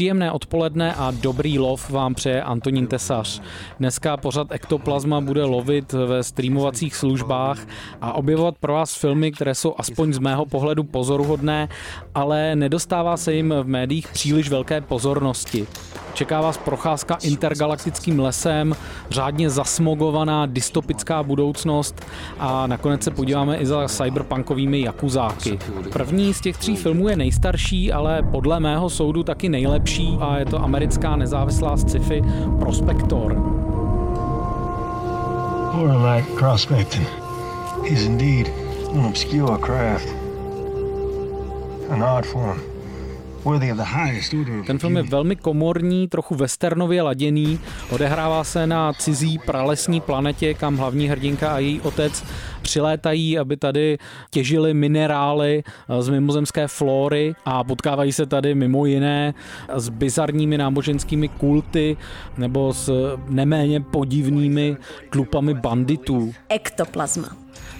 Příjemné odpoledne a dobrý lov vám přeje Antonín Tesař. Dneska pořad Ektoplazma bude lovit ve streamovacích službách a objevovat pro vás filmy, které jsou aspoň z mého pohledu pozoruhodné, ale nedostává se jim v médiích příliš velké pozornosti. Čeká vás procházka intergalaktickým lesem, řádně zasmogovaná dystopická budoucnost a nakonec se podíváme i za cyberpunkovými jakuzáky. První z těch tří filmů je nejstarší, ale podle mého soudu taky nejlepší a je to americká nezávislá sci-fi Prospector. More like prospecting is indeed an obscure craft, an art form ten film je velmi komorní, trochu westernově laděný, odehrává se na cizí pralesní planetě, kam hlavní hrdinka a její otec přilétají, aby tady těžili minerály z mimozemské flory a potkávají se tady mimo jiné s bizarními náboženskými kulty nebo s neméně podivnými klupami banditů. Ektoplazma.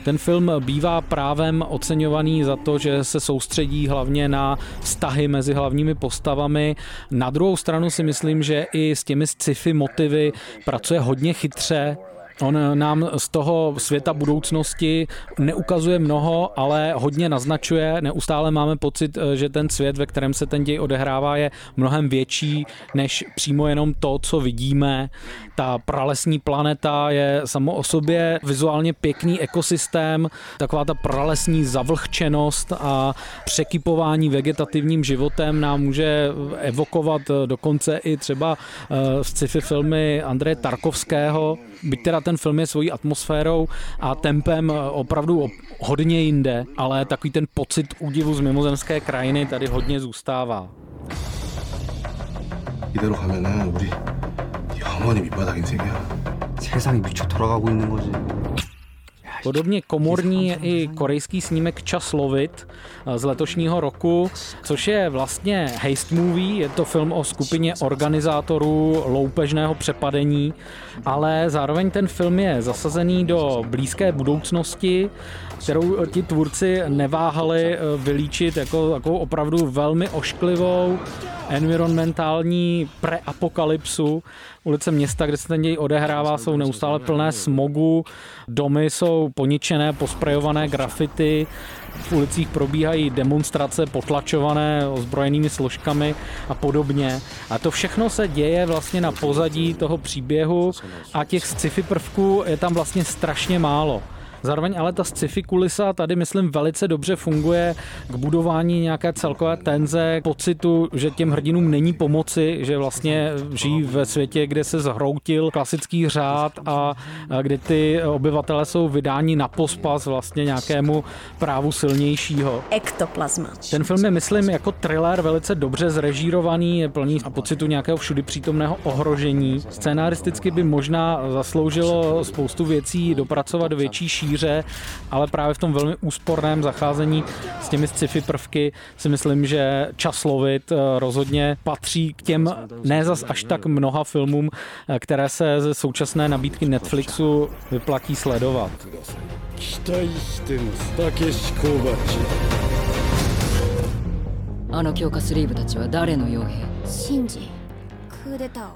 Ten film bývá právem oceňovaný za to, že se soustředí hlavně na vztahy mezi hlavními postavami. Na druhou stranu si myslím, že i s těmi sci-fi motivy pracuje hodně chytře, On nám z toho světa budoucnosti neukazuje mnoho, ale hodně naznačuje. Neustále máme pocit, že ten svět, ve kterém se ten děj odehrává, je mnohem větší než přímo jenom to, co vidíme. Ta pralesní planeta je samo o sobě vizuálně pěkný ekosystém, taková ta pralesní zavlhčenost a překypování vegetativním životem nám může evokovat dokonce i třeba eh, sci-fi filmy Andreje Tarkovského, byť teda ten film je svojí atmosférou a tempem opravdu hodně jinde, ale takový ten pocit údivu z mimozemské krajiny tady hodně zůstává. 이대로 가면은 우리 영원히 밑바닥 인생이야. 세상이 미쳐 돌아가고 있는 거지. Podobně komorní je i korejský snímek Čas lovit eh, z letošního roku, což je vlastně heist movie, je to film o skupině organizátorů loupežného přepadení, ale zároveň ten film je zasazený do blízké budoucnosti, kterou ti tvůrci neváhali eh, vylíčit jako takovou opravdu velmi ošklivou environmentální preapokalypsu. Ulice města, kde se ten děj odehrává, jsou neustále plné smogu, domy jsou poničené, posprejované grafity, v ulicích probíhají demonstrace potlačované ozbrojenými složkami a podobně. A to všechno se děje vlastně na pozadí toho příběhu a těch sci-fi prvků je tam vlastně strašně málo. Zároveň ale ta sci-fi kulisa tady, myslím, velice dobře funguje k budování nějaké celkové tenze, pocitu, že těm hrdinům není pomoci, že vlastně žijí ve světě, kde se zhroutil klasický řád a kde ty obyvatele jsou vydáni na pospas vlastně nějakému právu silnějšího. Ektoplazma. Ten film je, myslím, jako thriller velice dobře zrežírovaný, je plný a pocitu nějakého všudy přítomného ohrožení. Scénaristicky by možná zasloužilo spoustu věcí dopracovat větší šíř šíře, ale právě v tom velmi úsporném zacházení s těmi sci-fi prvky si myslím, že čas lovit eh, rozhodně patří k těm ne zas až tak mnoha filmům, eh, které se ze současné nabídky Netflixu vyplatí sledovat. あの強化スリーブたちは誰の傭兵シンジ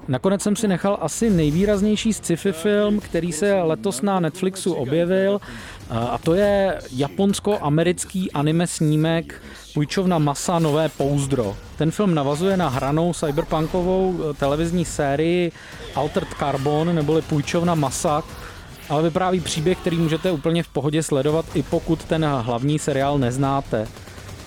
Nakonec jsem si nechal asi nejvýraznější sci-fi film, který se letos na Netflixu objevil, a to je japonsko-americký anime snímek Půjčovna masa Nové pouzdro. Ten film navazuje na hranou cyberpunkovou eh, televizní sérii Altered Carbon neboli Půjčovna masa, ale vypráví příběh, který můžete úplně v pohodě sledovat, i pokud ten hlavní seriál neznáte.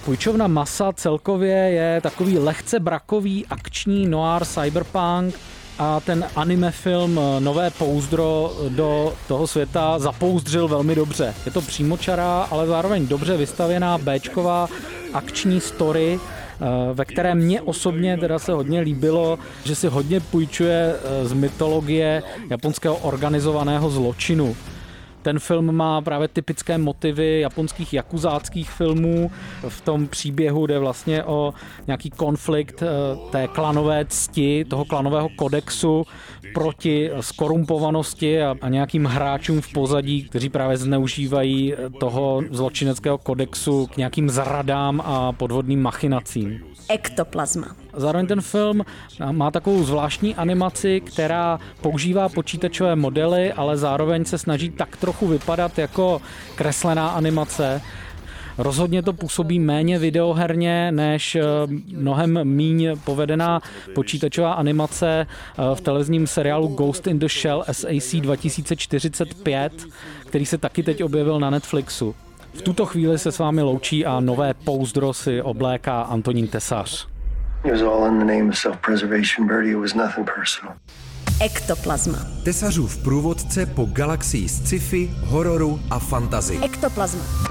Půjčovna Masa celkově je takový lehce brakový akční noir cyberpunk a ten anime film eh, Nové pouzdro do toho světa zapouzdřil velmi dobře. Je to přímočará, ale zároveň dobře vystavěná Bčková akční story, eh, ve které mě osobně teda se hodně líbilo, že si hodně půjčuje eh, z mytologie japonského organizovaného zločinu. Ten film má právě typické motivy japonských jakuzáckých filmů. V tom příběhu jde vlastně o nějaký konflikt eh, té klanové cti, toho klanového kodexu proti skorumpovanosti a, a nějakým hráčům v pozadí, kteří právě zneužívají toho zločineckého kodexu k nějakým zradám a podvodným machinacím. Ektoplazma. Zároveň ten film má takovou zvláštní animaci, která používá počítačové modely, ale zároveň se snaží tak trochu vypadat jako kreslená animace. Rozhodně to působí méně videoherně než eh, mnohem míň povedená počítačová animace eh, v televizním seriálu Ghost in the Shell SAC 2045, který se taky teď objevil na Netflixu. V tuto chvíli se s vámi loučí a nové pouzdro si obléká Antonín Tesař. It was all in the name of self-preservation, Birdie. It was nothing personal. Ektoplazma. Tesařův průvodce po galaxii sci-fi, hororu a fantazy. Ektoplazma.